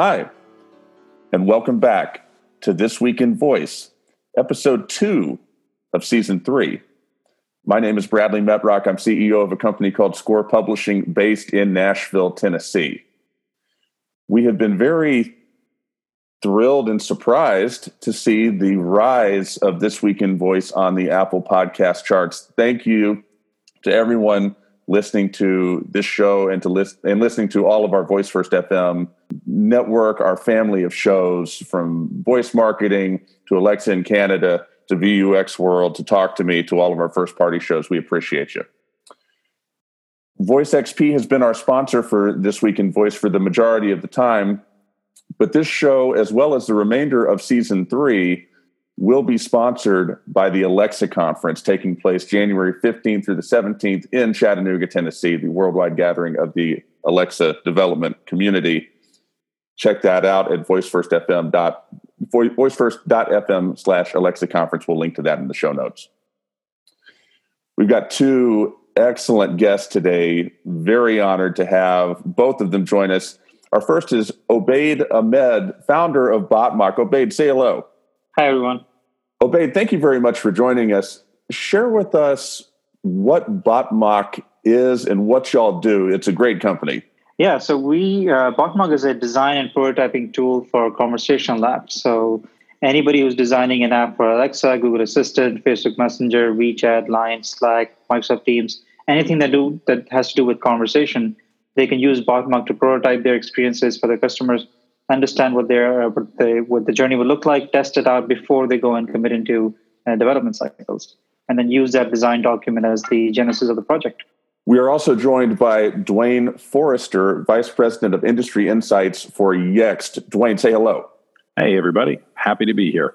Hi, and welcome back to This Week in Voice, episode two of season three. My name is Bradley Metrock. I'm CEO of a company called Score Publishing based in Nashville, Tennessee. We have been very thrilled and surprised to see the rise of This Week in Voice on the Apple podcast charts. Thank you to everyone listening to this show and to list and listening to all of our Voice First FM network, our family of shows from voice marketing to Alexa in Canada to VUX World to Talk to Me to all of our first party shows. We appreciate you. Voice XP has been our sponsor for this week in voice for the majority of the time, but this show, as well as the remainder of season three, will be sponsored by the Alexa conference taking place January 15th through the 17th in Chattanooga, Tennessee, the worldwide gathering of the Alexa development community. Check that out at voicefirstfm dot voicefirst.fm slash Alexa conference. We'll link to that in the show notes. We've got two excellent guests today. Very honored to have both of them join us. Our first is Obaid Ahmed, founder of Botmock. Obaid, say hello. Hi, everyone. Obaid, thank you very much for joining us. Share with us what Botmock is and what y'all do. It's a great company. Yeah, so we uh, is a design and prototyping tool for conversational apps. So anybody who's designing an app for Alexa, Google Assistant, Facebook Messenger, WeChat, Line, Slack, Microsoft Teams, anything that do that has to do with conversation, they can use Botmock to prototype their experiences for their customers, understand what their what the what the journey will look like, test it out before they go and commit into uh, development cycles, and then use that design document as the genesis of the project. We are also joined by Duane Forrester, Vice President of Industry Insights for Yext. Duane, say hello. Hey, everybody. Happy to be here.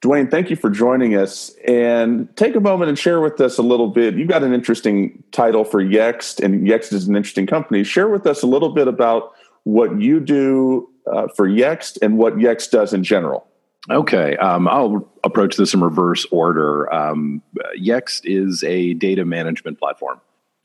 Duane, thank you for joining us. And take a moment and share with us a little bit. You've got an interesting title for Yext, and Yext is an interesting company. Share with us a little bit about what you do uh, for Yext and what Yext does in general. Okay, um, I'll approach this in reverse order. Um, Yext is a data management platform.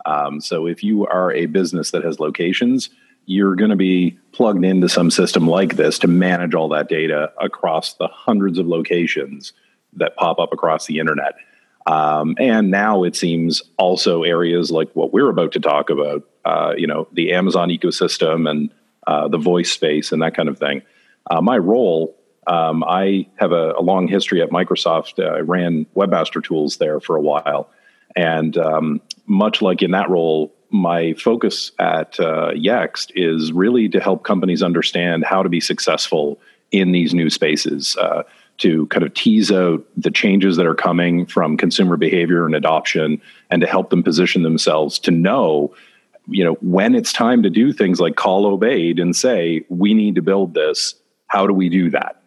Um, so if you are a business that has locations, you're going to be plugged into some system like this to manage all that data across the hundreds of locations that pop up across the internet. Um, and now it seems also areas like what we're about to talk about, uh, you know, the Amazon ecosystem and uh, the voice space and that kind of thing. Uh, my role, um, I have a, a, long history at Microsoft. I ran Webmaster Tools there for a while. And um, much like in that role, my focus at uh, Yext is really to help companies understand how to be successful in these new spaces, uh, to kind of tease out the changes that are coming from consumer behavior and adoption, and to help them position themselves to know, you know, when it's time to do things like call Obaid and say, we need to build this. How do we do that?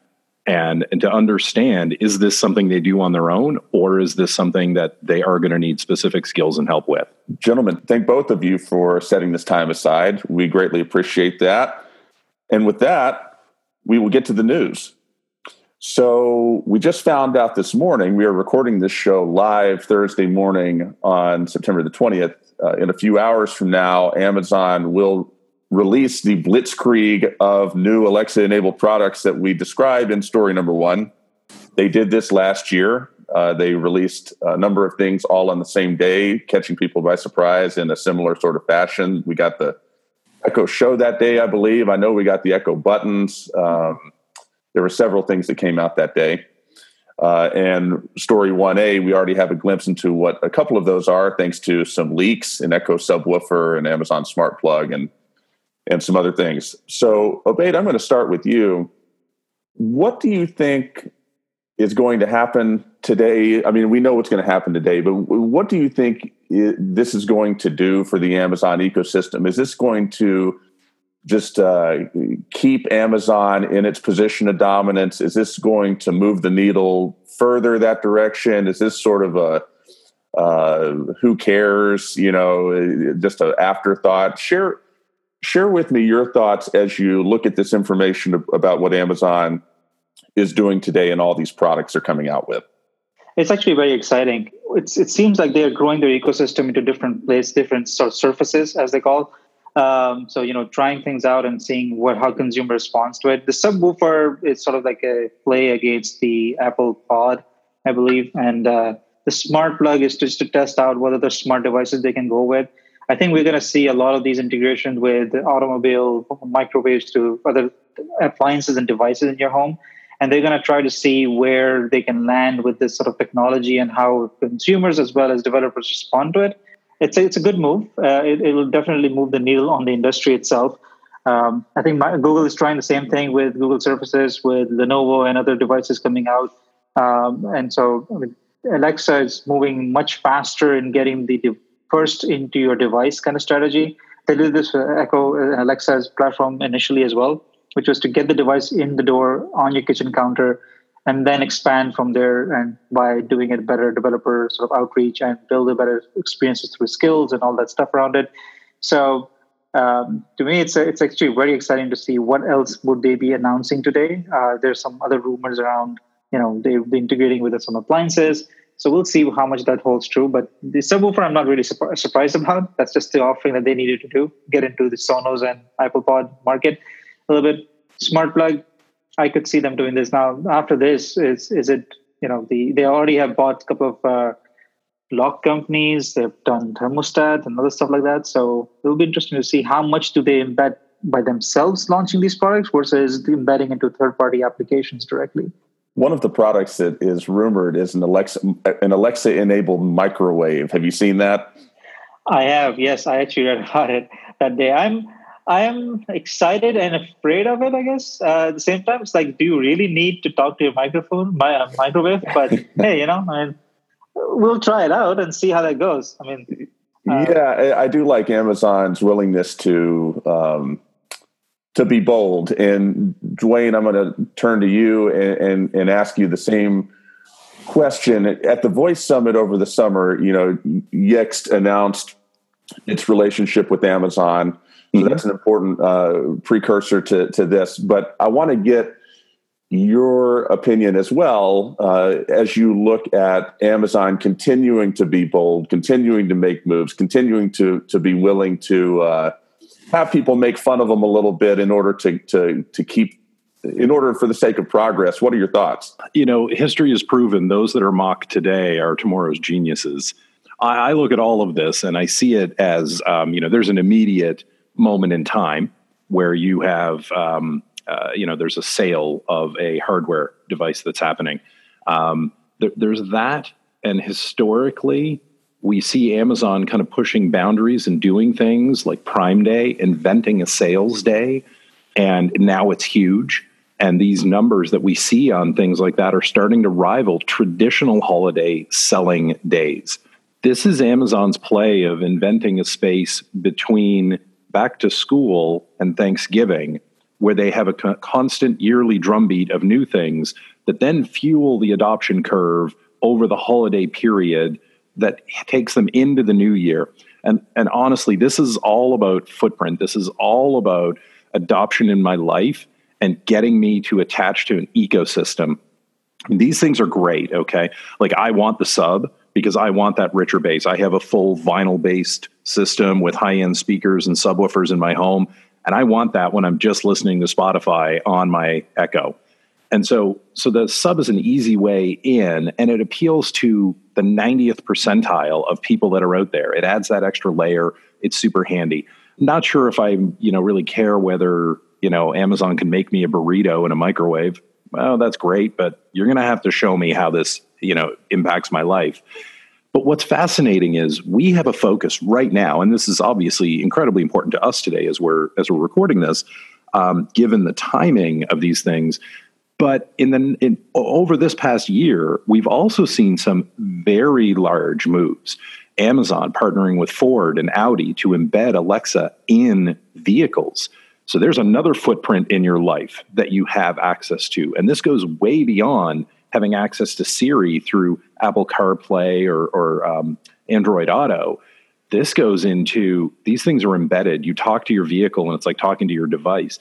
And and to understand is this something they do on their own or is this something that they are going to need specific skills and help with? Gentlemen thank both of you for setting this time aside. We greatly appreciate that. And with that we will get to the news. So we just found out this morning we are recording this show live thursday morning on september the 20th uh, in a few hours from now amazon will release the blitzkrieg of new Alexa enabled products that we described in story number one. They did this last year. Uh, they released a number of things all on the same day, catching people by surprise in a similar sort of fashion. We got the Echo Show that day, I believe. I know we got the Echo buttons. Um, there were several things that came out that day. Uh, and story 1A, we already have a glimpse into what a couple of those are, thanks to some leaks in Echo Subwoofer and Amazon Smart Plug and and some other things. So, Obaid, I'm going to start with you. What do you think is going to happen today? I mean, we know what's going to happen today, but what do you think this is going to do for the Amazon ecosystem? Is this going to just uh, keep Amazon in its position of dominance? Is this going to move the needle further that direction? Is this sort of a uh, who cares? You know, just an afterthought. Share share with me your thoughts as you look at this information about what Amazon is doing today and all these products they're coming out with. It's actually very exciting. It's, it seems like they are growing their ecosystem into different places, different sort of surfaces, as they call. Um, so you know, trying things out and seeing what how consumer responds to it. The subwoofer is sort of like a play against the Apple Pod, I believe, and uh, the smart plug is just to test out what other smart devices they can go with. I think we're going to see a lot of these integrations with automobile microwaves to other appliances and devices in your home. And they're going to try to see where they can land with this sort of technology and how consumers as well as developers respond to it. It's a, it's a good move. Uh, it, it will definitely move the needle on the industry itself. Um, I think my, Google is trying the same thing with Google Surfaces, with Lenovo and other devices coming out. Um, and so I mean, Alexa is moving much faster in getting the first into your device kind of strategy. They did this for Echo uh, Alexa's platform initially as well, which was to get the device in the door on your kitchen counter and then expand from there and by doing it better developer sort of outreach and build a better experiences through skills and all that stuff around it. So um, to me, it's it's actually very exciting to see what else would they be announcing today. Uh, there's some other rumors around, you know, they've been integrating with some appliances. So we'll see how much that holds true. But the subwoofer, I'm not really su- surprised about. That's just the offering that they needed to do, get into the Sonos and Apple Pod market a little bit. Smart plug, I could see them doing this now. After this, is is it you know the they already have bought a couple of uh, lock companies. They've done thermostat and other stuff like that. So it'll be interesting to see how much do they embed by themselves launching these products versus embedding into third party applications directly. One of the products that is rumored is an Alexa an Alexa enabled microwave. Have you seen that? I have. Yes, I actually read about it that day. I'm I am excited and afraid of it. I guess uh, at the same time, it's like, do you really need to talk to your microphone, my uh, microwave? But hey, you know, I mean, we'll try it out and see how that goes. I mean, uh, yeah, I do like Amazon's willingness to um, to be bold. And Duane, I'm going to turn to you and, and, and ask you the same question. At the Voice Summit over the summer, you know, Yext announced its relationship with Amazon. So mm-hmm. that's an important uh, precursor to, to this. But I want to get your opinion as well uh, as you look at Amazon continuing to be bold, continuing to make moves, continuing to to be willing to uh, have people make fun of them a little bit in order to to to keep in order for the sake of progress. What are your thoughts? You know, history has proven those that are mocked today are tomorrow's geniuses. I, I look at all of this and I see it as um, you know, there's an immediate moment in time where you have um, uh, you know, there's a sale of a hardware device that's happening. Um, there, there's that, and historically, we see Amazon kind of pushing boundaries and doing things like Prime Day, inventing a sales day, and now it's huge. And these numbers that we see on things like that are starting to rival traditional holiday selling days. This is Amazon's play of inventing a space between back to school and Thanksgiving where they have a constant yearly drumbeat of new things that then fuel the adoption curve over the holiday period that takes them into the new year. And and honestly, this is all about footprint. This is all about adoption in my life and getting me to attach to an ecosystem. These things are great, okay? Like I want the sub because I want that richer bass. I have a full vinyl based system with high end speakers and subwoofers in my home. And I want that when I'm just listening to Spotify on my Echo. And so, so the sub is an easy way in, and it appeals to the 90th percentile of people that are out there. It adds that extra layer. It's super handy. Not sure if I, you know, really care whether you know Amazon can make me a burrito in a microwave. Well, that's great, but you're going to have to show me how this, you know, impacts my life. But what's fascinating is we have a focus right now, and this is obviously incredibly important to us today as we're as we're recording this, um, given the timing of these things. But in the in, over this past year, we've also seen some very large moves. Amazon partnering with Ford and Audi to embed Alexa in vehicles. So there's another footprint in your life that you have access to. And this goes way beyond having access to Siri through Apple CarPlay or, or um, Android Auto. This goes into these things are embedded. You talk to your vehicle and it's like talking to your device.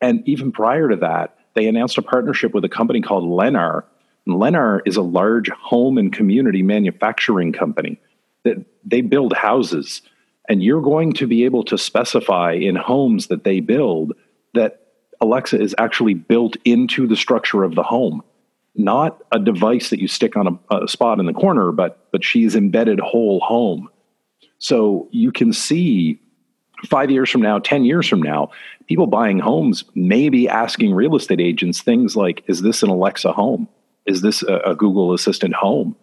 And even prior to that, they announced a partnership with a company called Lennar. And Lennar is a large home and community manufacturing company that they build houses. And you're going to be able to specify in homes that they build that Alexa is actually built into the structure of the home, not a device that you stick on a, a spot in the corner, but but she's embedded whole home. So you can see five years from now, 10 years from now, people buying homes may be asking real estate agents things like Is this an Alexa home? Is this a, a Google Assistant home?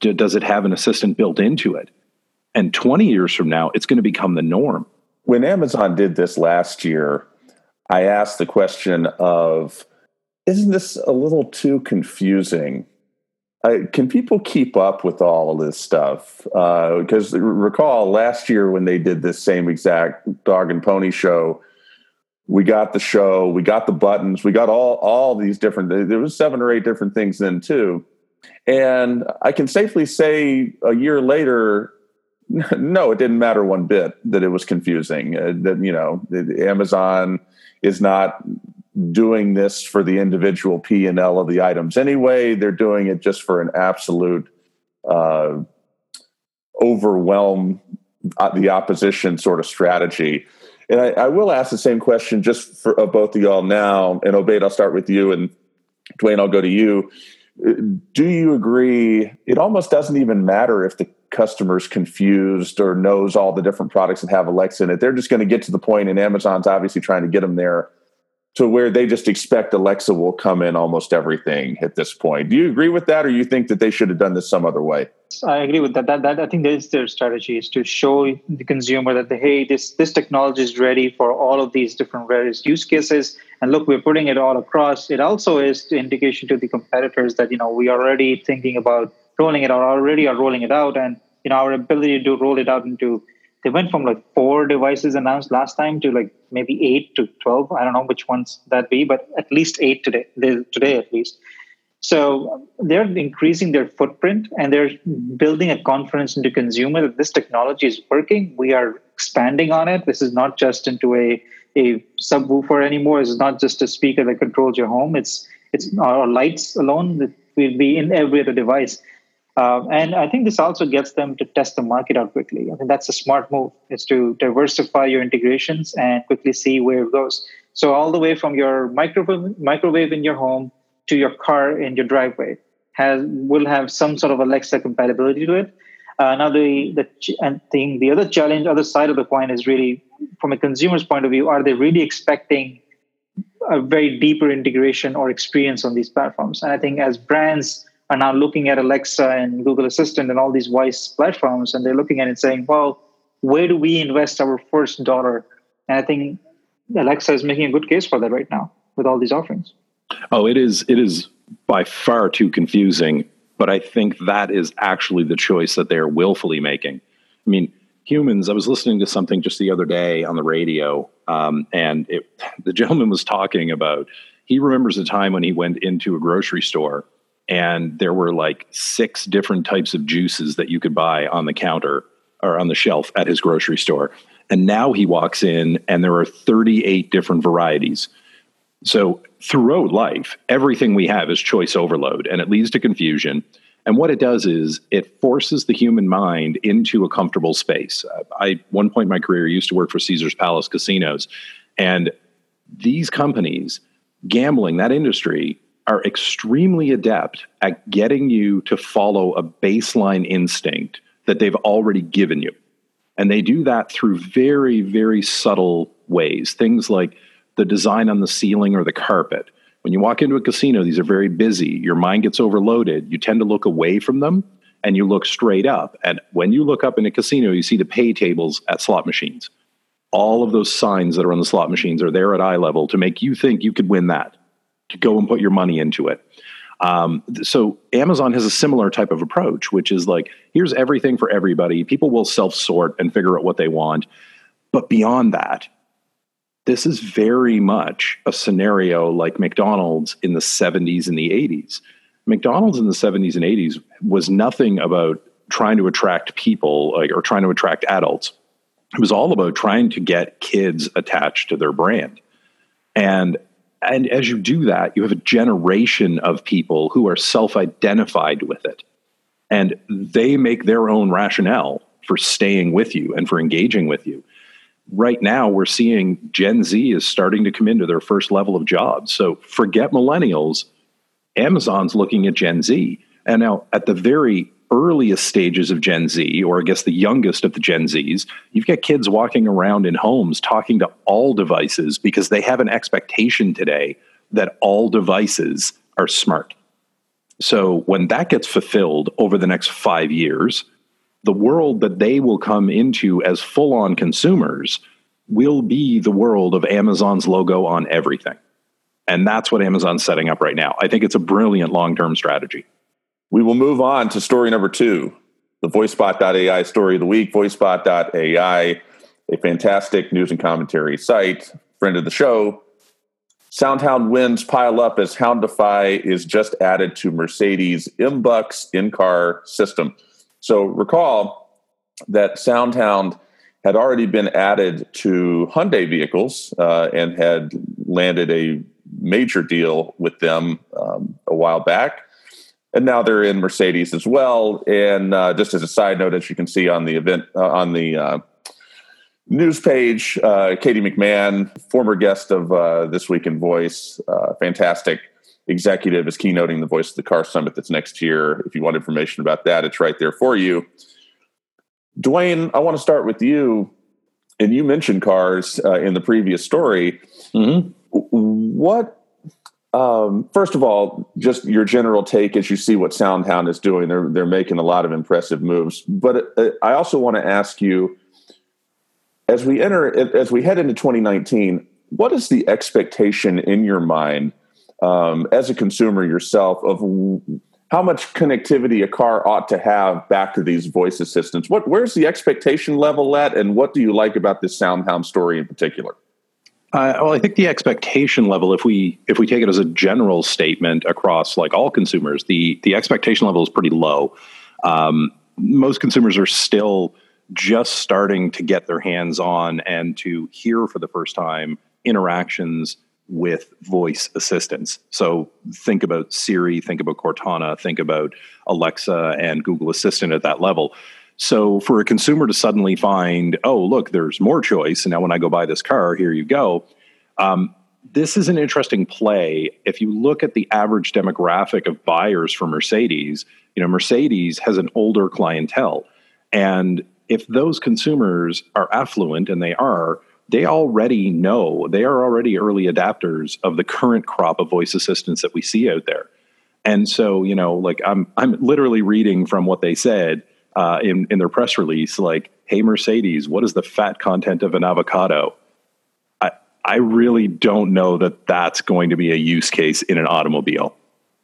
Do, does it have an assistant built into it? And 20 years from now, it's going to become the norm. When Amazon did this last year, I asked the question of Isn't this a little too confusing? Can people keep up with all of this stuff? Because uh, recall last year when they did this same exact dog and pony show, we got the show, we got the buttons, we got all all these different. There was seven or eight different things then too, and I can safely say a year later, no, it didn't matter one bit that it was confusing. Uh, that you know, Amazon is not doing this for the individual P and L of the items anyway. They're doing it just for an absolute uh, overwhelm uh, the opposition sort of strategy. And I, I, will ask the same question just for both of y'all now. And Obaid, I'll start with you, and Duane, I'll go to you. Do you agree? It almost doesn't even matter if the customer's confused or knows all the different products that have Alexa in it. They're just going to get to the point, and Amazon's obviously trying to get them there to where they just expect Alexa will come in almost everything at this point. Do you agree with that, or you think that they should have done this some other way? I agree with that. That, that I think that is their strategy is to show the consumer that hey, this this technology is ready for all of these different various use cases, and look, we're putting it all across. It also is indication to the competitors that you know we are already thinking about rolling it out, already are rolling it out, and you know our ability to roll it out into they went from like four devices announced last time to like maybe eight to 12 i don't know which ones that be but at least eight today today at least. So they're increasing their footprint and they're building a confidence into consumer that this technology is working. We are expanding on it. This is not just into a a subwoofer anymore. It's not just a speaker that controls your home. It's it's our lights alone will be in every other device um, and I think this also gets them to test the market out quickly. I think that's a smart move is to diversify your integrations and quickly see where it goes. So all the way from your microwave, microwave in your home to your car in your driveway has will have some sort of Alexa compatibility to it. Uh, now the the and thing the other challenge, other side of the coin is really from a consumer's point of view, are they really expecting a very deeper integration or experience on these platforms? And I think as brands are now looking at Alexa and Google Assistant and all these voice platforms, and they're looking at it saying, well, where do we invest our first dollar? And I think Alexa is making a good case for that right now with all these offerings. Oh, it is. It is by far too confusing, but I think that is actually the choice that they are willfully making. I mean, humans. I was listening to something just the other day on the radio, um, and it, the gentleman was talking about. He remembers a time when he went into a grocery store and there were like six different types of juices that you could buy on the counter or on the shelf at his grocery store. And now he walks in and there are 38 different varieties. So throughout life, everything we have is choice overload and it leads to confusion. And what it does is it forces the human mind into a comfortable space. Uh, I, one point in my career, used to work for Caesar's Palace casinos. And these companies, gambling, that industry, are extremely adept at getting you to follow a baseline instinct that they've already given you. And they do that through very, very subtle ways. Things like the design on the ceiling or the carpet. When you walk into a casino, these are very busy. Your mind gets overloaded. You tend to look away from them and you look straight up. And when you look up in a casino, you see the pay tables at slot machines. All of those signs that are on the slot machines are there at eye level to make you think you could win that to go and put your money into it. Um, so Amazon has a similar type of approach, which is like, here's everything for everybody. People will self sort and figure out what they want. But beyond that, this is very much a scenario like McDonald's in the 70s and the 80s. McDonald's in the 70s and 80s was nothing about trying to attract people like, or trying to attract adults. It was all about trying to get kids attached to their brand. And and as you do that, you have a generation of people who are self identified with it. And they make their own rationale for staying with you and for engaging with you. Right now, we're seeing Gen Z is starting to come into their first level of jobs. So forget millennials. Amazon's looking at Gen Z. And now, at the very earliest stages of Gen Z, or I guess the youngest of the Gen Zs, you've got kids walking around in homes talking to all devices because they have an expectation today that all devices are smart. So when that gets fulfilled over the next five years, the world that they will come into as full on consumers will be the world of Amazon's logo on everything. And that's what Amazon's setting up right now. I think it's a brilliant long term strategy. We will move on to story number two the VoiceBot.ai story of the week. VoiceBot.ai, a fantastic news and commentary site, friend of the show. Soundhound wins pile up as Houndify is just added to Mercedes MBUX in car system. So recall that Soundhound had already been added to Hyundai vehicles uh, and had landed a major deal with them um, a while back and now they're in Mercedes as well. And uh, just as a side note, as you can see on the event uh, on the uh, news page, uh, Katie McMahon, former guest of uh, this week in Voice, uh, fantastic executive, is keynoting the Voice of the Car Summit that's next year. If you want information about that, it's right there for you. Duane, I want to start with you. And you mentioned cars in the previous story. Mm-hmm. What um, first of all, just your general take as you see what Soundhound is doing. They're they're making a lot of impressive moves. But uh, I also want to ask you, as we enter, as we head into 2019, what is the expectation in your mind um, as a consumer yourself of how much connectivity a car ought to have back to these voice assistants? What where's the expectation level at, and what do you like about this Soundhound story in particular? Uh, well, I think the expectation level, if we if we take it as a general statement across like all consumers, the the expectation level is pretty low. Um, most consumers are still just starting to get their hands on and to hear for the first time interactions with voice assistants. So think about Siri, think about Cortana, think about Alexa and Google Assistant at that level. So for a consumer to suddenly find, oh, look, there's more choice, and now when I go buy this car, here you go. Um, this is an interesting play. If you look at the average demographic of buyers for Mercedes, you know, Mercedes has an older clientele. And if those consumers are affluent, and they are, they already know, they are already early adapters of the current crop of voice assistants that we see out there. And so, you know, like I'm I'm literally reading from what they said uh, in in their press release, like, "Hey Mercedes, what is the fat content of an avocado?" I I really don't know that that's going to be a use case in an automobile.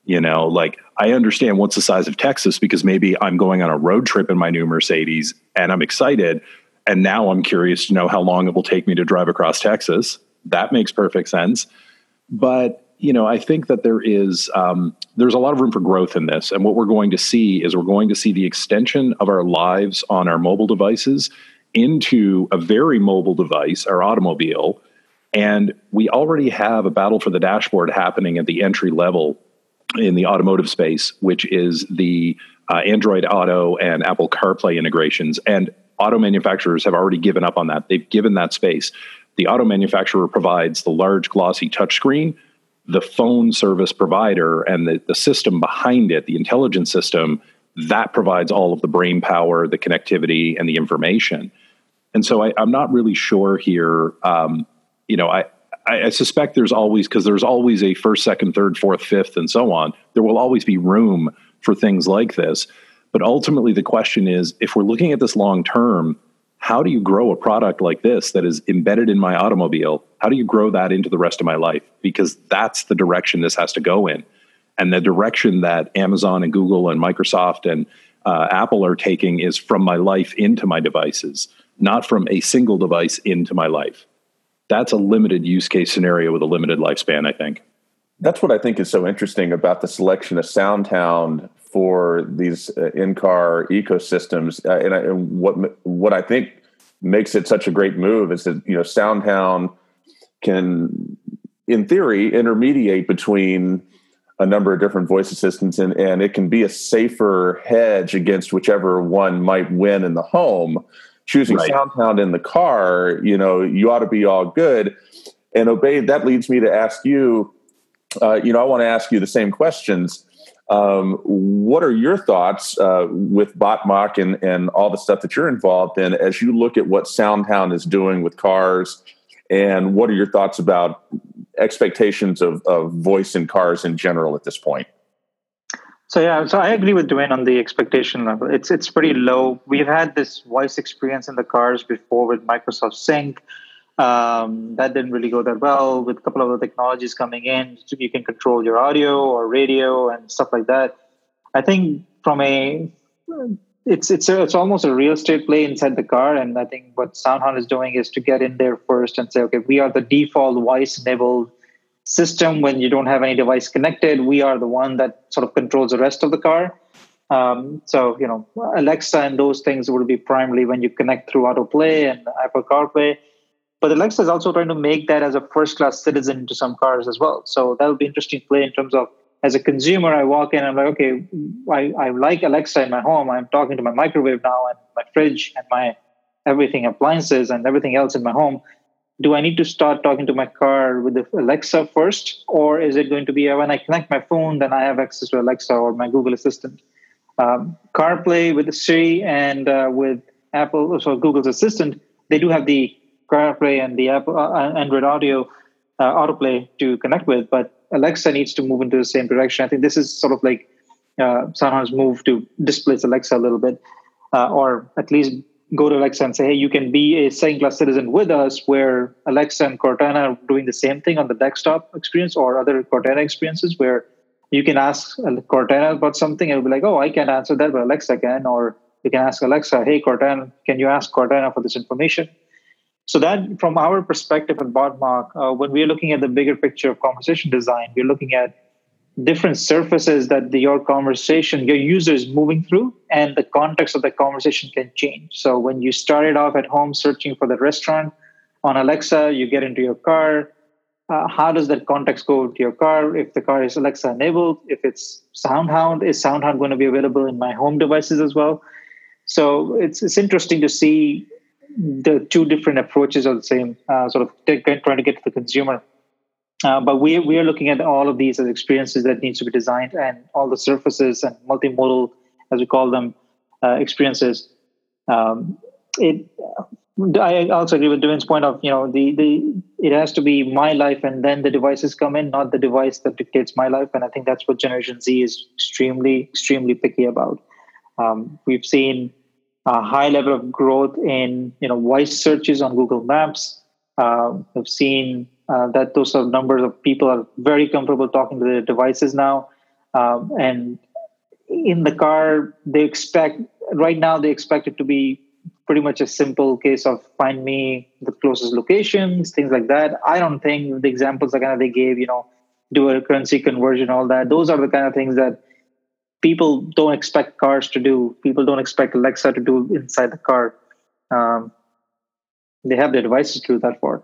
You know, like I understand what's the size of Texas because maybe I'm going on a road trip in my new Mercedes and I'm excited, and now I'm curious to know how long it will take me to drive across Texas. That makes perfect sense, but you know, I think that there is um, there's a lot of room for growth in this, and what we're going to see is we're going to see the extension of our lives on our mobile devices into a very mobile device, our automobile, and we already have a battle for the dashboard happening at the entry level in the automotive space, which is the uh, Android Auto and Apple CarPlay integrations, and auto manufacturers have already given up on that. They've given that space. The auto manufacturer provides the large glossy touchscreen the phone service provider and the, the system behind it, the intelligence system, that provides all of the brain power, the connectivity, and the information. And so I, am not really sure here. Um, you know, I, I, I suspect there's always, because there's always a first, second, third, fourth, fifth, and so on, there will always be room for things like this. But ultimately, the question is if we're looking at this long term, how do you grow a product like this that is embedded in my automobile? How do you grow that into the rest of my life? Because that's the direction this has to go in. And the direction that Amazon and Google and Microsoft and uh, Apple are taking is from my life into my devices, not from a single device into my life. That's a limited use case scenario with a limited lifespan, I think. That's what I think is so interesting about the selection of Soundhound for these uh, in-car ecosystems, uh, and, I, and, what what I think makes it such a great move is that you know Soundhound can, in theory, intermediate between a number of different voice assistants, and, and it can be a safer hedge against whichever one might win in the home. Choosing right. SoundHound in the car, you know, you ought to be all good. And Obaid. that leads me to ask you, uh, you know, I want to ask you the same questions. Um, what are your thoughts uh, with Botmock and, and all the stuff that you're involved in as you look at what SoundHound is doing with cars? And what are your thoughts about expectations of, of voice in cars in general at this point? So yeah, so I agree with Duane on the expectation level. It's it's pretty low. We've had this voice experience in the cars before with Microsoft Sync. Um, that didn't really go that well. With a couple of other technologies coming in, you can control your audio or radio and stuff like that. I think from a it's it's a, it's almost a real estate play inside the car, and I think what SoundHound is doing is to get in there first and say, okay, we are the default voice-enabled system when you don't have any device connected. We are the one that sort of controls the rest of the car. Um, so you know, Alexa and those things would be primarily when you connect through AutoPlay and Apple CarPlay. But Alexa is also trying to make that as a first-class citizen into some cars as well. So that would be interesting play in terms of as a consumer, I walk in, I'm like, okay, I, I like Alexa in my home. I'm talking to my microwave now and my fridge and my everything appliances and everything else in my home. Do I need to start talking to my car with the Alexa first, or is it going to be when I connect my phone, then I have access to Alexa or my Google Assistant? Um, CarPlay with the Siri and uh, with Apple, so Google's Assistant, they do have the CarPlay and the Apple uh, Android Audio uh, AutoPlay to connect with, but Alexa needs to move into the same direction. I think this is sort of like uh, SoundHound's move to displace Alexa a little bit, uh, or at least go to Alexa and say, hey, you can be a second class citizen with us, where Alexa and Cortana are doing the same thing on the desktop experience or other Cortana experiences where you can ask Cortana about something and it'll be like, oh, I can't answer that, but Alexa can. Or you can ask Alexa, hey, Cortana, can you ask Cortana for this information? So that, from our perspective at Botmock, uh, when we're looking at the bigger picture of conversation design, we're looking at different surfaces that the, your conversation, your user is moving through, and the context of the conversation can change. So when you started off at home searching for the restaurant on Alexa, you get into your car. Uh, how does that context go to your car? If the car is Alexa enabled, if it's SoundHound, is SoundHound going to be available in my home devices as well? So it's it's interesting to see the two different approaches are the same, uh, sort of trying to get to the consumer. Uh, but we we are looking at all of these as experiences that needs to be designed, and all the surfaces and multimodal, as we call them, uh, experiences. Um, it. I also agree with Duane's point of you know the the it has to be my life and then the devices come in, not the device that dictates my life. And I think that's what Generation Z is extremely extremely picky about. Um, we've seen a high level of growth in you know voice searches on Google Maps. Uh, we've seen uh, that those are numbers of people are very comfortable talking to their devices now, um, and in the car they expect right now they expect it to be pretty much a simple case of find me the closest locations, things like that. I don't think the examples that kind of they gave, you know, do a currency conversion, all that. Those are the kind of things that people don't expect cars to do. People don't expect Alexa to do inside the car. Um, they have their devices to do that for.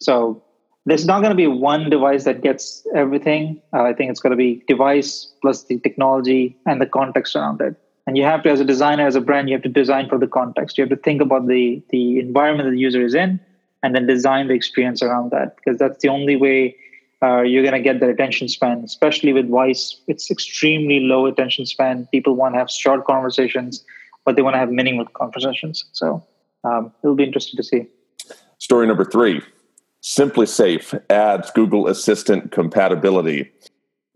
So there's not going to be one device that gets everything. Uh, I think it's going to be device plus the technology and the context around it. And you have to, as a designer, as a brand, you have to design for the context. You have to think about the the environment that the user is in, and then design the experience around that. Because that's the only way uh, you're going to get their attention span, especially with voice. It's extremely low attention span. People want to have short conversations, but they want to have meaningful conversations. So um, it'll be interesting to see. Story number three SimpliSafe adds Google Assistant compatibility.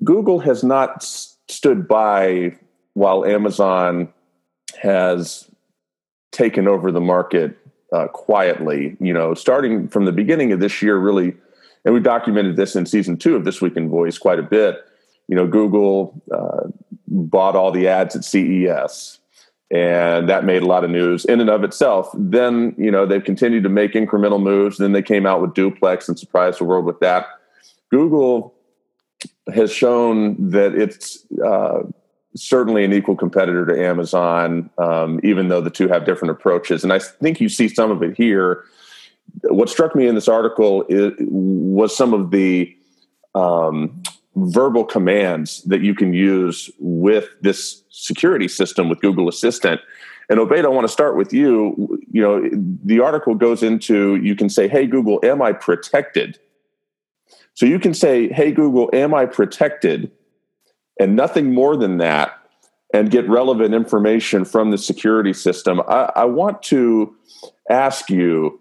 Google has not stood by while Amazon has taken over the market uh, quietly. You know, starting from the beginning of this year, really and we documented this in season two of This Week in Voice quite a bit. You know, Google uh, bought all the ads at CES, and that made a lot of news in and of itself. Then, you know, they've continued to make incremental moves. Then they came out with Duplex and surprised the world with that. Google has shown that it's uh, certainly an equal competitor to Amazon, um, even though the two have different approaches. And I think you see some of it here what struck me in this article is, was some of the um, verbal commands that you can use with this security system with Google Assistant. And Obaid, I want to start with you. You know, the article goes into you can say, "Hey Google, am I protected?" So you can say, "Hey Google, am I protected?" and nothing more than that and get relevant information from the security system. I, I want to ask you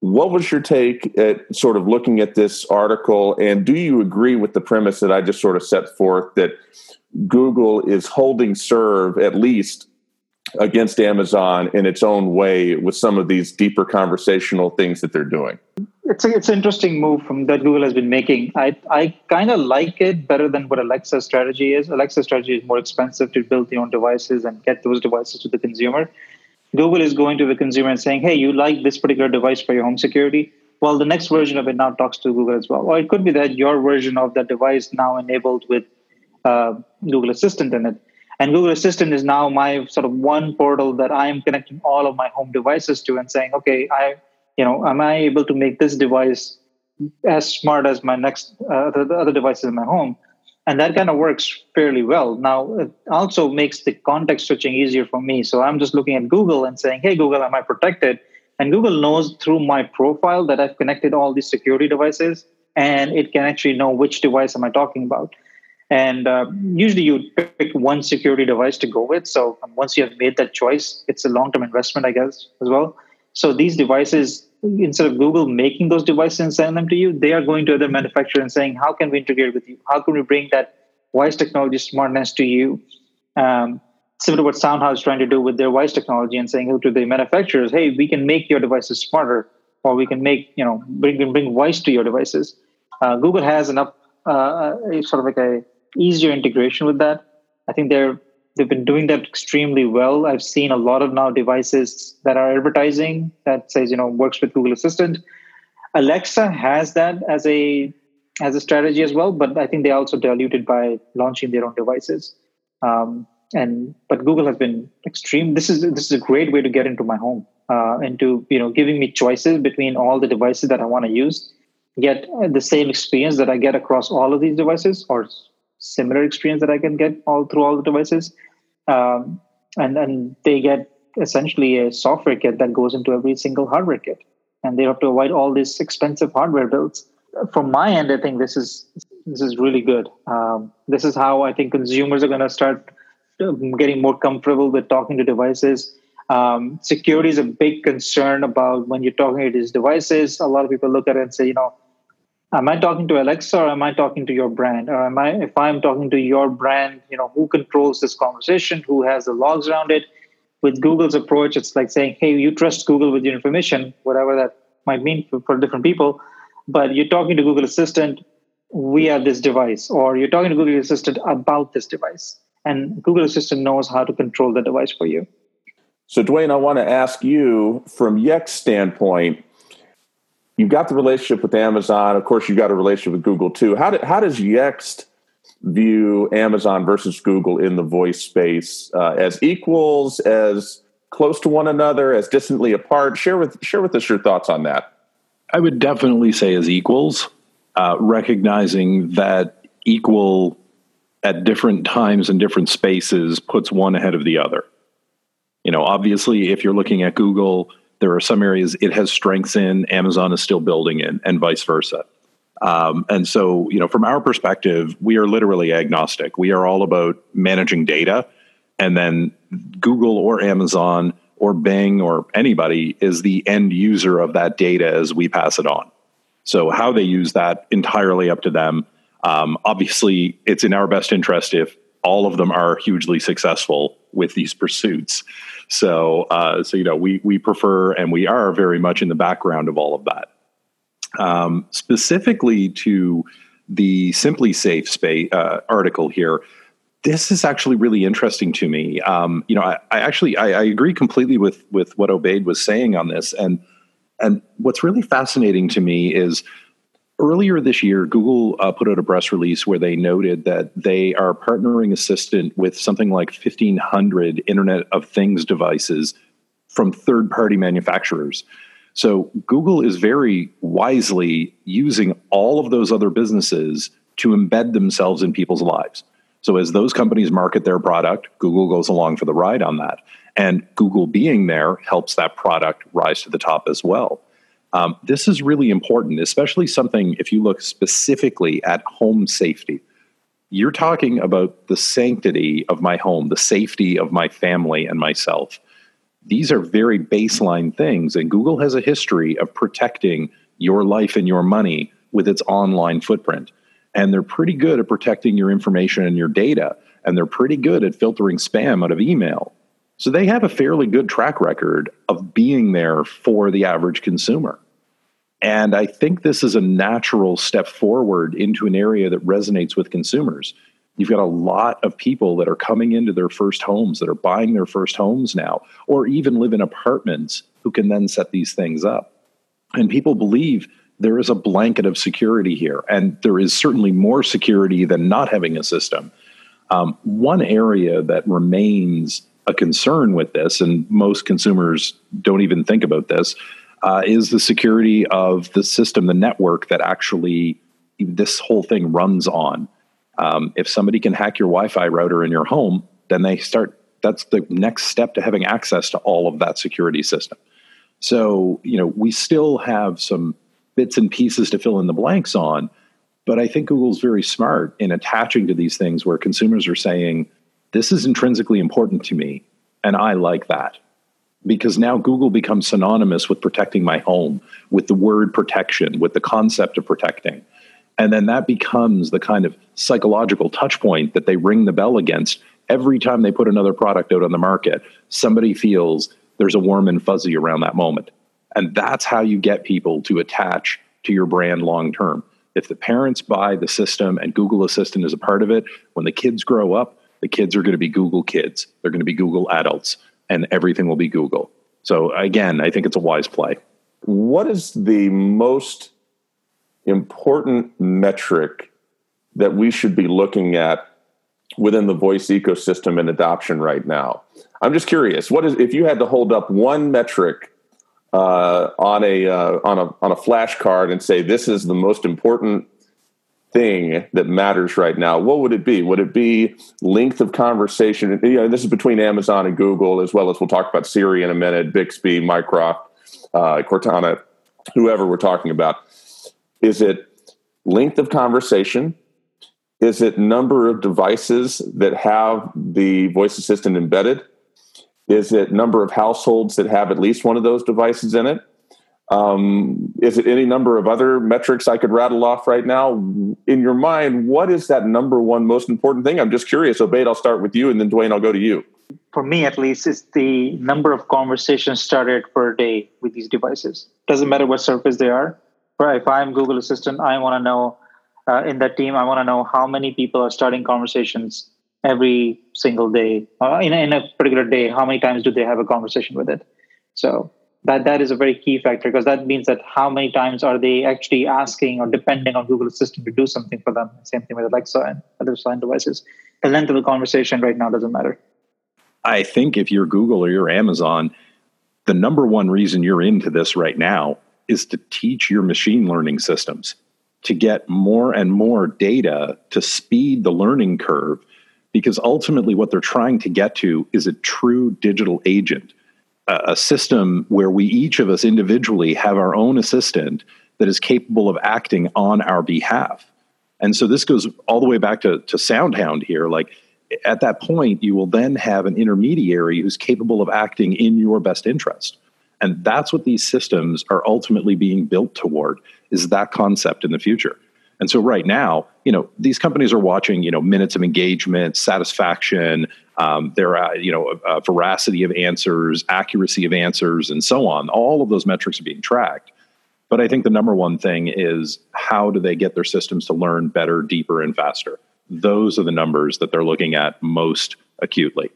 what was your take at sort of looking at this article? And do you agree with the premise that I just sort of set forth that Google is holding serve at least against Amazon in its own way with some of these deeper conversational things that they're doing? It's a, it's an interesting move from that Google has been making. I I kind of like it better than what Alexa's strategy is. Alexa's strategy is more expensive to build your own devices and get those devices to the consumer. Google is going to the consumer and saying, hey, you like this particular device for your home security? Well, the next version of it now talks to Google as well. Or it could be that your version of that device now enabled with uh, Google Assistant in it. And Google Assistant is now my sort of one portal that I am connecting all of my home devices to and saying, okay, I, you know, am I able to make this device as smart as my next uh, the other devices in my home? And that kind of works fairly well. Now it also makes the context switching easier for me. So i'm just looking at google and saying hey google am i protected? And google knows through my profile that i've connected all these security devices and it can actually know which device am i talking about. And uh, usually you pick one security device to go with. So once you have made that choice it's a long-term investment i guess as well. So these devices instead of Google making those devices and sending them to you, they are going to other manufacturers and saying, how can we integrate with you? How can we bring that voice technology smartness to you? Um, similar to what SoundHound is trying to do with their voice technology and saying to the manufacturers, hey, we can make your devices smarter, or we can make, you know, bring bring voice to your devices. Uh, Google has an up, uh, sort of like a easier integration with that. I think they're they've been doing that extremely well. I've seen a lot of now devices that are advertising that says, you know, works with Google Assistant. Alexa has that as a as a strategy as well, but I think they also diluted by launching their own devices. Um, and but Google has been extreme. This is this is a great way to get into my home, uh, into you know giving me choices between all the devices that I want to use, get the same experience that I get across all of these devices, or similar experience that I can get all through all the devices. Um, and then they get essentially a software kit that goes into every single hardware kit. And they have to avoid all these expensive hardware builds. From my end, I think this is this is really good. Um, this is how I think consumers are going to start um, getting more comfortable with talking to devices. Um, security is a big concern about when you're talking to these devices. A lot of people look at it and say, you know, am i talking to alexa or am i talking to your brand? Or am i if i'm talking to your brand you know who controls this conversation who has the logs around it? With google's approach it's like saying hey you trust google with your information whatever that might mean for, for different people but you're talking to google assistant we have this device or you're talking to google assistant about this device and google assistant knows how to control the device for you. So duane i want to ask you from yext standpoint you've got the relationship with Amazon. Of course, you've got a relationship with Google too. How, do, how does Yext view Amazon versus Google in the voice space uh, as equals, as close to one another, as distantly apart? Share with share with us your thoughts on that. I would definitely say as equals, uh, recognizing that equal at different times and different spaces puts one ahead of the other. You know, obviously, if you're looking at Google there are some areas it has strengths in, Amazon is still building in, and vice versa. Um, and so, you know, from our perspective, we are literally agnostic. We are all about managing data, and then Google or Amazon or Bing or anybody is the end user of that data as we pass it on. So, how they use that entirely up to them. Um, obviously, it's in our best interest if all of them are hugely successful with these pursuits. So, uh, so you know, we we prefer and we are very much in the background of all of that. Um, specifically to the SimpliSafe space uh, article here, this is actually really interesting to me. Um, you know, I, I actually I, I, agree completely with with what Obaid was saying on this, and and what's really fascinating to me is earlier this year, Google uh, put out a press release where they noted that they are partnering Assistant with something like 1,500 Internet of Things devices from third party manufacturers. So Google is very wisely using all of those other businesses to embed themselves in people's lives. So as those companies market their product, Google goes along for the ride on that. And Google being there helps that product rise to the top as well. Um, this is really important, especially something if you look specifically at home safety. You're talking about the sanctity of my home, the safety of my family and myself. These are very baseline things, and Google has a history of protecting your life and your money with its online footprint. And they're pretty good at protecting your information and your data, and they're pretty good at filtering spam out of email. So they have a fairly good track record of being there for the average consumer. And I think this is a natural step forward into an area that resonates with consumers. You've got a lot of people that are coming into their first homes, that are buying their first homes now, or even live in apartments who can then set these things up. And people believe there is a blanket of security here, and there is certainly more security than not having a system. Um, one area that remains a concern with this, and most consumers don't even think about this, uh, is the security of the system, the network that actually this whole thing runs on. Um, if somebody can hack your Wi-Fi router in your home, then they start. That's the next step to having access to all of that security system. So you know we still have some bits and pieces to fill in the blanks on, but I think Google's very smart in attaching to these things where consumers are saying, "This is intrinsically important to me, and I like that." because now Google becomes synonymous with protecting my home, with the word protection, with the concept of protecting. And then that becomes the kind of psychological touch point that they ring the bell against every time they put another product out on the market. Somebody feels there's a warm and fuzzy around that moment. And that's how you get people to attach to your brand long term. If the parents buy the system and Google Assistant is a part of it, when the kids grow up, the kids are going to be Google kids. They're going to be Google adults and everything will be Google. So again, I think it's a wise play. What is the most important metric that we should be looking at within the voice ecosystem and adoption right now? I'm just curious. What is if you had to hold up one metric uh, on a uh, on a on a flashcard and say this is the most important thing that matters right now, what would it be? Would it be length of conversation? You know, this is between Amazon and Google, as well as we'll talk about Siri in a minute, Bixby, Mycroft, uh, Cortana, whoever we're talking about. Is it length of conversation? Is it number of devices that have the voice assistant embedded? Is it number of households that have at least one of those devices in it? Um, is it any number of other metrics I could rattle off right now? In your mind, what is that number one most important thing? I'm just curious. Obaid, I'll start with you, and then Duane, I'll go to you. For me, at least, it's the number of conversations started per day with these devices. Doesn't matter what surface they are. Right? If I'm Google Assistant, I want to know uh, in that team. I want to know how many people are starting conversations every single day uh, in, in a particular day. How many times do they have a conversation with it? So that that is a very key factor because that means that how many times are they actually asking or depending on Google Assistant to do something for them? Same thing with Alexa and other sign devices. The length of the conversation right now doesn't matter. I think if you're Google or you're Amazon, the number one reason you're into this right now is to teach your machine learning systems to get more and more data to speed the learning curve because ultimately what they're trying to get to is a true digital agent a system where we each of us individually have our own assistant that is capable of acting on our behalf. And so this goes all the way back to, to SoundHound here. Like at that point, you will then have an intermediary who's capable of acting in your best interest. And that's what these systems are ultimately being built toward is that concept in the future. And so right now, you know, these companies are watching, you know, minutes of engagement, satisfaction, um, their, uh, you know, uh, veracity of answers, accuracy of answers, and so on. All of those metrics are being tracked. But I think the number one thing is how do they get their systems to learn better, deeper, and faster? Those are the numbers that they're looking at most acutely.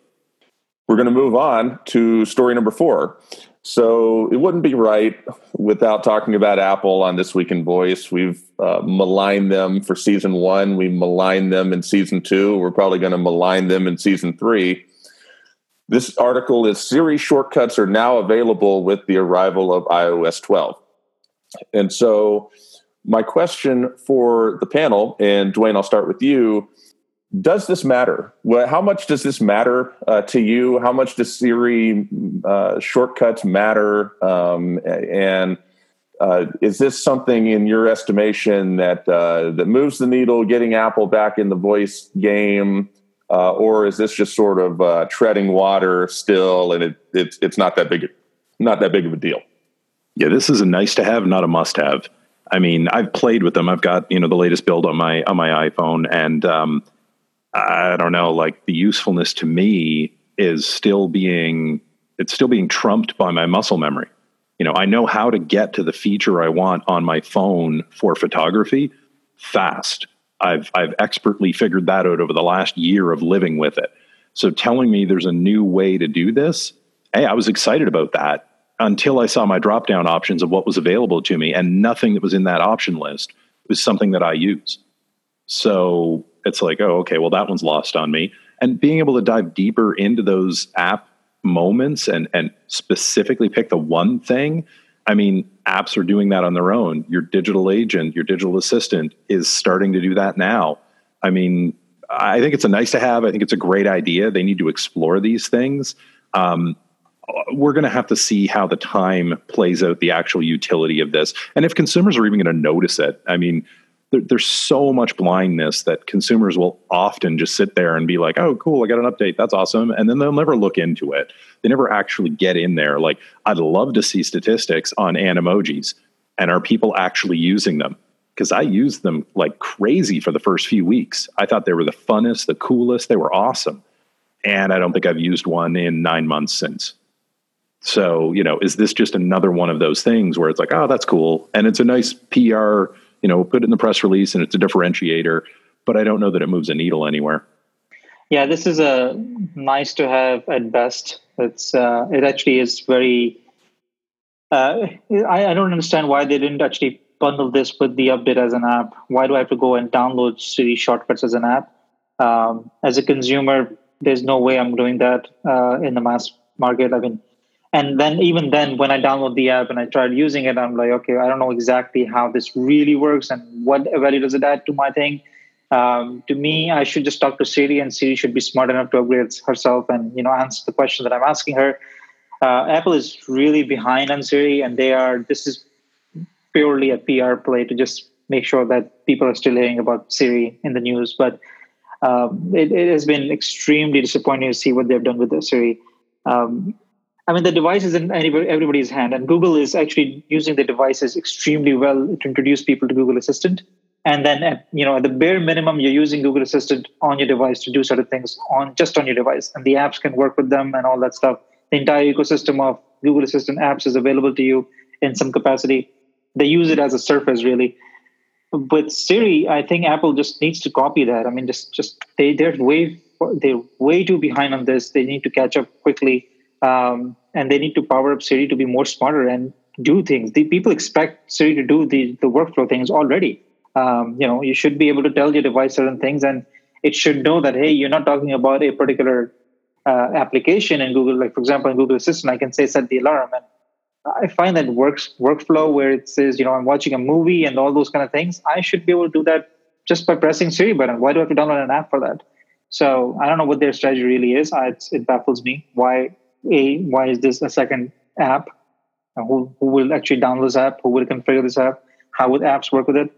We're going to move on to story number four. So it wouldn't be right without talking about Apple on This Week in Voice. We've uh, maligned them for season one. We maligned them in season two. We're probably going to malign them in season three. This article is Siri shortcuts are now available with the arrival of iOS 12. And so my question for the panel, and Duane, I'll start with you. Does this matter? How much does this matter uh, to you? How much does Siri uh, shortcuts matter? Um, and uh, is this something in your estimation that uh, that moves the needle, getting Apple back in the voice game, uh, or is this just sort of uh, treading water still, and it, it's it's not that big, not that big of a deal? Yeah, this is a nice to have, not a must have. I mean, I've played with them. I've got you know the latest build on my on my iPhone, and um, I don't know, like the usefulness to me is still being it's still being trumped by my muscle memory. You know, I know how to get to the feature I want on my phone for photography fast. I've I've expertly figured that out over the last year of living with it. So telling me there's a new way to do this, hey, I was excited about that until I saw my drop down options of what was available to me, and nothing that was in that option list was something that I use. So it's like, oh, okay, well, that one's lost on me. And being able to dive deeper into those app moments and and specifically pick the one thing. I mean, apps are doing that on their own. Your digital agent, your digital assistant is starting to do that now. I mean, I think it's a nice to have. I think it's a great idea. They need to explore these things. Um, we're going to have to see how the time plays out the actual utility of this and if consumers are even going to notice it i mean there, there's so much blindness that consumers will often just sit there and be like oh cool i got an update that's awesome and then they'll never look into it. They never actually get in there like i'd love to see statistics on Animojis and are people actually using them? Because i used them like crazy for the first few weeks. I thought they were the funnest the coolest they were awesome and i don't think i've used one in nine months since. So, you know, is this just another one of those things where it's like, oh, that's cool. And it's a nice PR, you know, put it in the press release and it's a differentiator, but I don't know that it moves a needle anywhere. Yeah, this is a nice to have at best. It's uh, it actually is very. Uh, I, I don't understand why they didn't actually bundle this with the update as an app. Why do I have to go and download Siri shortcuts as an app? Um, as a consumer, there's no way I'm doing that uh, in the mass market. I mean, and then even then when i download the app and i tried using it i'm like okay i don't know exactly how this really works and what value does it add to my thing. Um, to me i should just talk to siri and siri should be smart enough to upgrade herself and you know answer the question that i'm asking her. Uh, apple is really behind on siri and they are this is purely a pr play to just make sure that people are still hearing about siri in the news. But um, it, it, has been extremely disappointing to see what they've done with the siri. Um, I mean, the device is in everybody's hand, and Google is actually using the devices extremely well to introduce people to Google Assistant. And then, you know, at the bare minimum, you're using Google Assistant on your device to do certain things on just on your device, and the apps can work with them and all that stuff. The entire ecosystem of Google Assistant apps is available to you in some capacity. They use it as a surface, really. With Siri, I think Apple just needs to copy that. I mean, just just they they're way they're way too behind on this. They need to catch up quickly um, and they need to power up Siri to be more smarter and do things. The people expect Siri to do the the workflow things already. Um, you know, you should be able to tell your device certain things, and it should know that hey, you're not talking about a particular uh, application in Google. Like for example, in Google Assistant, I can say set the alarm, and I find that works workflow where it says you know I'm watching a movie and all those kind of things. I should be able to do that just by pressing Siri button. Why do I have to download an app for that? So I don't know what their strategy really is. I, it baffles me why a why is this a second app? Who, who will actually download this app? Who will configure this app? How would apps work with it?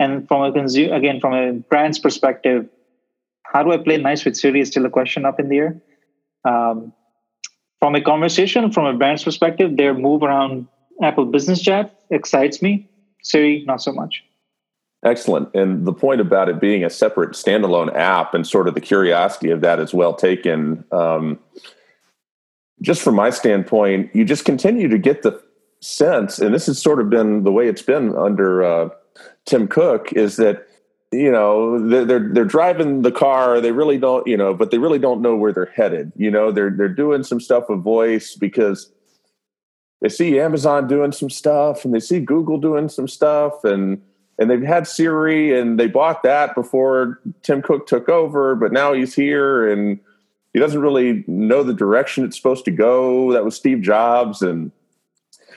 And from a consumer again from a brand's perspective how do i play nice with siri is still a question up in the air. Um, from a conversation from a brand's perspective their move around apple business chat excites me. Siri not so much. Excellent. And the point about it being a separate standalone app and sort of the curiosity of that is well taken. Um, just from my standpoint, you just continue to get the sense, and this has sort of been the way it's been under uh, Tim Cook, is that you know they're they're driving the car, they really don't, you know, but they really don't know where they're headed. You know, they're they're doing some stuff with voice because they see Amazon doing some stuff, and they see Google doing some stuff, and and they've had Siri, and they bought that before Tim Cook took over, but now he's here and he doesn't really know the direction it's supposed to go. That was Steve Jobs, and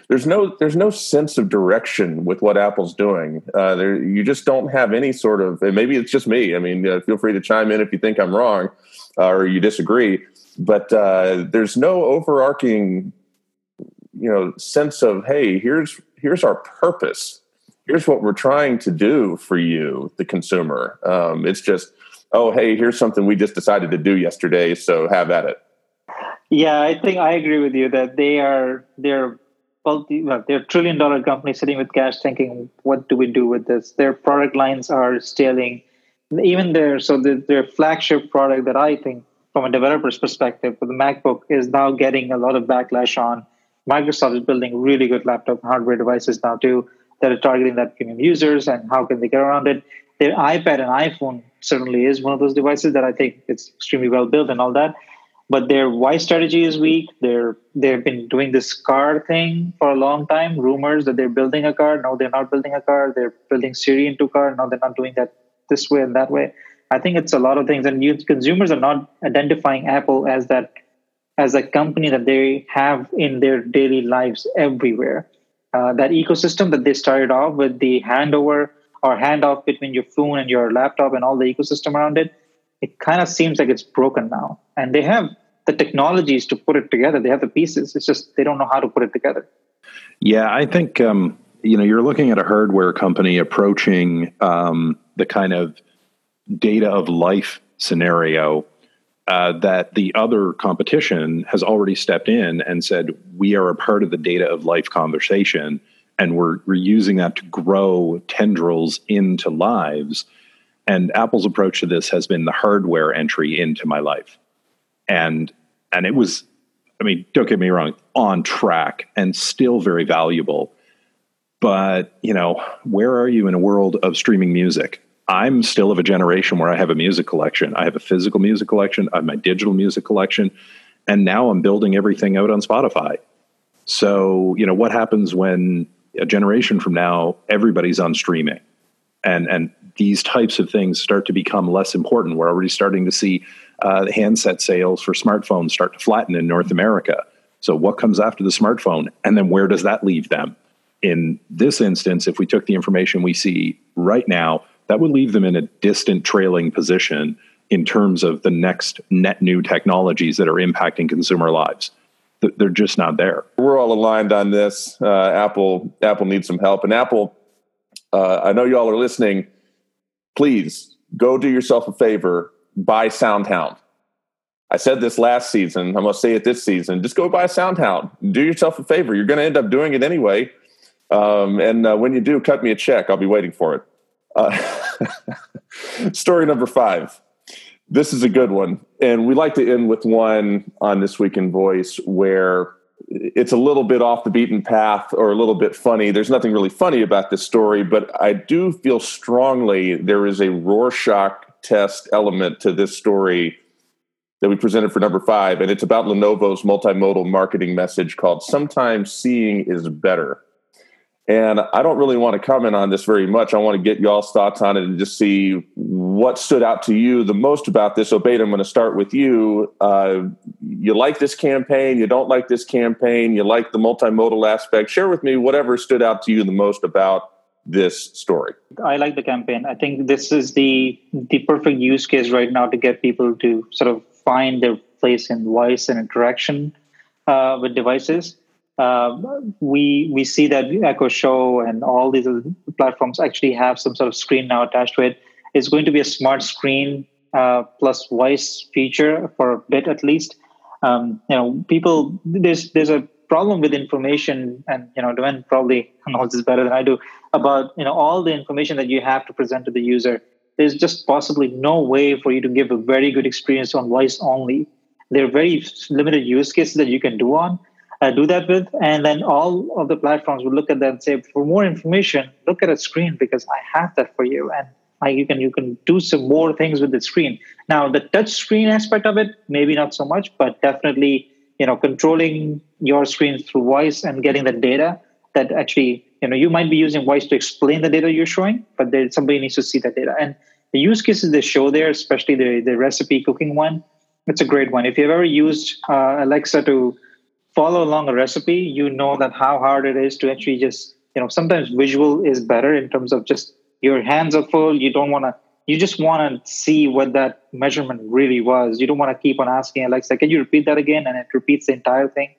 there's no there's no sense of direction with what Apple's doing. Uh, there, you just don't have any sort of. And maybe it's just me. I mean, uh, feel free to chime in if you think I'm wrong uh, or you disagree. But uh, there's no overarching, you know, sense of hey, here's here's our purpose. Here's what we're trying to do for you, the consumer. Um, it's just, oh, hey, here's something we just decided to do yesterday, so have at it. Yeah, I think I agree with you that they are they're well, they're trillion dollar company sitting with cash, thinking, what do we do with this? Their product lines are scaling. Even their so the, their flagship product that I think, from a developer's perspective, for the MacBook is now getting a lot of backlash on. Microsoft is building really good laptop hardware devices now too that are targeting that premium users, and how can they get around it? Their iPad and iPhone certainly is one of those devices that I think it's extremely well built and all that but their voice strategy is weak. They're they've been doing this car thing for a long time. Rumors that they're building a car. No, they're not building a car. They're building Siri into car. No, they're not doing that this way and that way. I think it's a lot of things, and you, consumers are not identifying Apple as that as a company that they have in their daily lives everywhere. Uh, that ecosystem that they started off with the handover or handoff between your phone and your laptop and all the ecosystem around it, it kind of seems like it's broken now. And they have the technologies to put it together. They have the pieces. It's just they don't know how to put it together. Yeah, I think um, you know you're looking at a hardware company approaching um, the kind of data of life scenario uh, that the other competition has already stepped in and said we are a part of the data of life conversation, and we're we're using that to grow tendrils into lives. And Apple's approach to this has been the hardware entry into my life. And and it was i mean don't get me wrong on track and still very valuable. But you know where are you in a world of streaming music? I'm still of a generation where i have a music collection. I have a physical music collection. I have my digital music collection. And now i'm building everything out on spotify. So you know what happens when a generation from now everybody's on streaming and and these types of things start to become less important we're already starting to see uh, handset sales for smartphones start to flatten in North America. So, what comes after the smartphone? And then where does that leave them? In this instance, if we took the information we see right now, that would leave them in a distant trailing position in terms of the next net new technologies that are impacting consumer lives. They're just not there. We're all aligned on this. Uh, Apple, Apple needs some help, and Apple. Uh, I know y'all are listening. Please go do yourself a favor buy SoundHound. I said this last season. I'm going to say it this season. Just go buy SoundHound. Do yourself a favor. You're going to end up doing it anyway. Um, and uh, when you do, cut me a check. I'll be waiting for it. Uh, story number five. This is a good one. And we like to end with one on This Week in Voice where it's a little bit off the beaten path or a little bit funny. There's nothing really funny about this story, but I do feel strongly there is a Rorschach test element to this story that we presented for number five, and it's about Lenovo's multimodal marketing message called Sometimes Seeing is Better. And I don't really want to comment on this very much. I want to get y'all's thoughts on it and just see what stood out to you the most about this. Obaid, I'm going to start with you. Uh, you like this campaign? You don't like this campaign? You like the multimodal aspect? Share with me whatever stood out to you the most about this story? I like the campaign. I think this is the the perfect use case right now to get people to sort of find their place in voice and interaction uh, with devices. Uh, we we see that Echo Show and all these platforms actually have some sort of screen now attached to it. It's going to be a smart screen uh, plus voice feature for a bit at least. Um, you know, people there's there's a problem with information, and you know, Duane probably knows this better than I do about you know all the information that you have to present to the user there's just possibly no way for you to give a very good experience on voice only there are very limited use cases that you can do on uh, do that with and then all of the platforms will look at that and say for more information look at a screen because i have that for you and you can you can do some more things with the screen. Now the touch screen aspect of it maybe not so much but definitely you know controlling your screen through voice and getting the data that actually you know you might be using voice to explain the data you're showing but there, somebody needs to see that data. And the use cases they show there especially the, the recipe cooking one it's a great one. If you've ever used uh, alexa to follow along a recipe, you know that how hard it is to actually just, you know, sometimes visual is better in terms of just your hands are full. You don't want to, you just want to see what that measurement really was. You don't want to keep on asking Alexa, can you repeat that again? And it repeats the entire thing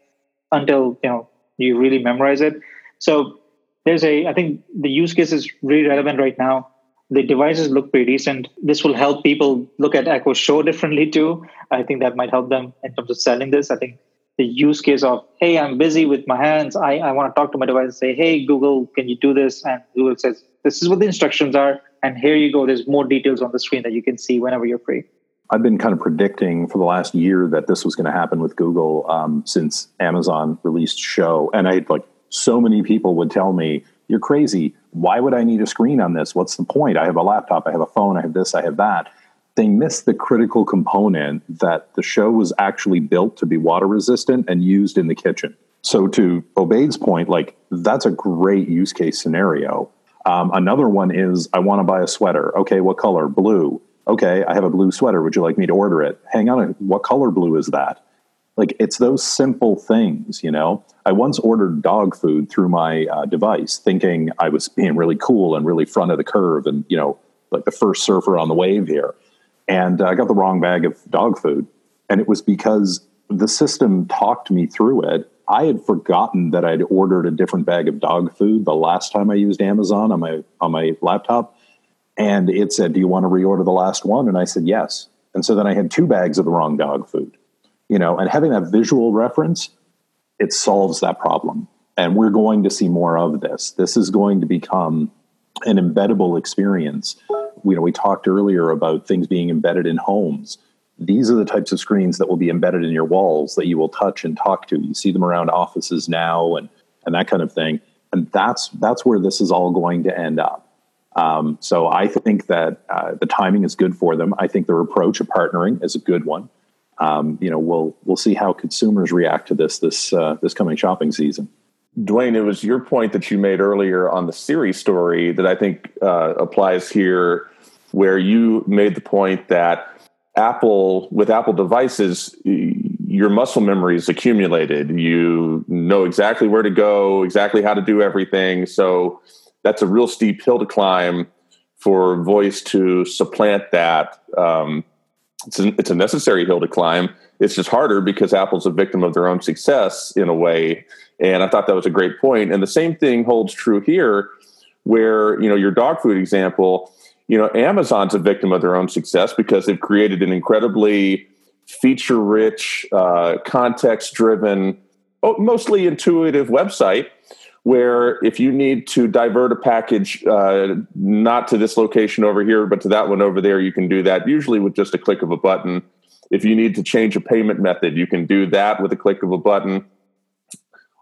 until, you know, you really memorize it. So there's a, I think the use case is really relevant right now. The devices look pretty decent. This will help people look at Echo Show differently too. I think that might help them in terms of selling this. I think the use case of, hey, I'm busy with my hands. I, I want to talk to my device and say, hey, Google, can you do this? And Google says, this is what the instructions are. And here you go. There's more details on the screen that you can see whenever you're free. I've been kind of predicting for the last year that this was going to happen with Google um, since Amazon released Show. And I like so many people would tell me, you're crazy. Why would I need a screen on this? What's the point? I have a laptop, I have a phone, I have this, I have that they missed the critical component that the show was actually built to be water resistant and used in the kitchen. So, to Obaid's point, like that's a great use case scenario. Um, another one is I want to buy a sweater. Okay, what color? Blue. Okay, I have a blue sweater. Would you like me to order it? Hang on, what color blue is that? Like it's those simple things, you know. I once ordered dog food through my uh, device, thinking I was being really cool and really front of the curve, and you know, like the first surfer on the wave here and I got the wrong bag of dog food. And it was because the system talked me through it. I had forgotten that I'd ordered a different bag of dog food the last time I used Amazon on my on my laptop. And it said, Do you want to reorder the last one? And I said, Yes. And so then I had two bags of the wrong dog food. You know, and having that visual reference, it solves that problem. And we're going to see more of this. This is going to become an embeddable experience you know, we talked earlier about things being embedded in homes. These are the types of screens that will be embedded in your walls that you will touch and talk to. You see them around offices now and and that kind of thing. And that's that's where this is all going to end up. Um, so I think that uh, the timing is good for them. I think their approach of partnering is a good one. Um, you know, we'll we'll see how consumers react to this this uh, this coming shopping season. Duane, it was your point that you made earlier on the Siri story that I think uh, applies here where you made the point that Apple, with Apple devices, your muscle memory is accumulated. You know exactly where to go, exactly how to do everything. So that's a real steep hill to climb for voice to supplant that. Um, it's, a, it's a necessary hill to climb. It's just harder because Apple's a victim of their own success in a way. And I thought that was a great point. And the same thing holds true here, where you know your dog food example you know, Amazon's a victim of their own success because they've created an incredibly feature rich, uh, context driven, oh, mostly intuitive website where if you need to divert a package uh, not to this location over here but to that one over there you can do that usually with just a click of a button if you need to change a payment method you can do that with a click of a button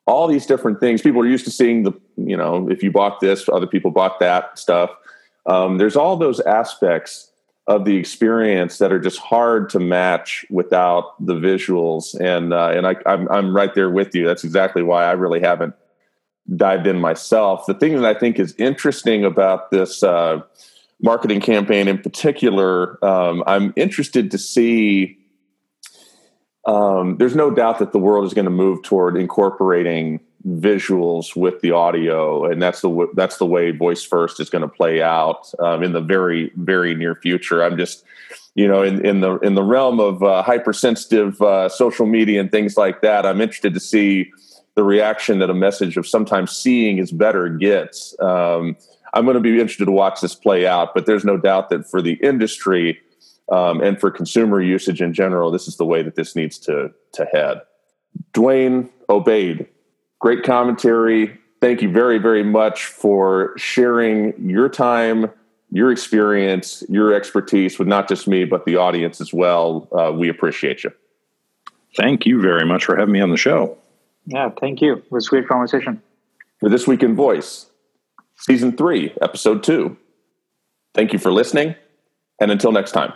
all these different things people are used to seeing the you know if you bought this other people bought that stuff um, there's all those aspects of the experience that are just hard to match without the visuals, and uh, and I, I'm I'm right there with you. That's exactly why I really haven't dived in myself. The thing that I think is interesting about this uh, marketing campaign in particular, um, I'm interested to see. Um, there's no doubt that the world is going to move toward incorporating visuals with the audio, and that's the that's the way voice first is going to play out um, in the very very near future. I'm just you know in, in the in the realm of uh, hypersensitive uh, social media and things like that. I'm interested to see the reaction that a message of sometimes seeing is better gets. Um, I'm going to be interested to watch this play out, but there's no doubt that for the industry um, and for consumer usage in general, this is the way that this needs to to head. Duane Obaid. Great commentary. Thank you very, very much for sharing your time, your experience, your expertise with not just me, but the audience as well. Uh, we appreciate you. Thank you very much for having me on the show. Yeah, thank you. It was a great conversation. For This Week in Voice, Season 3, Episode 2. Thank you for listening, and until next time.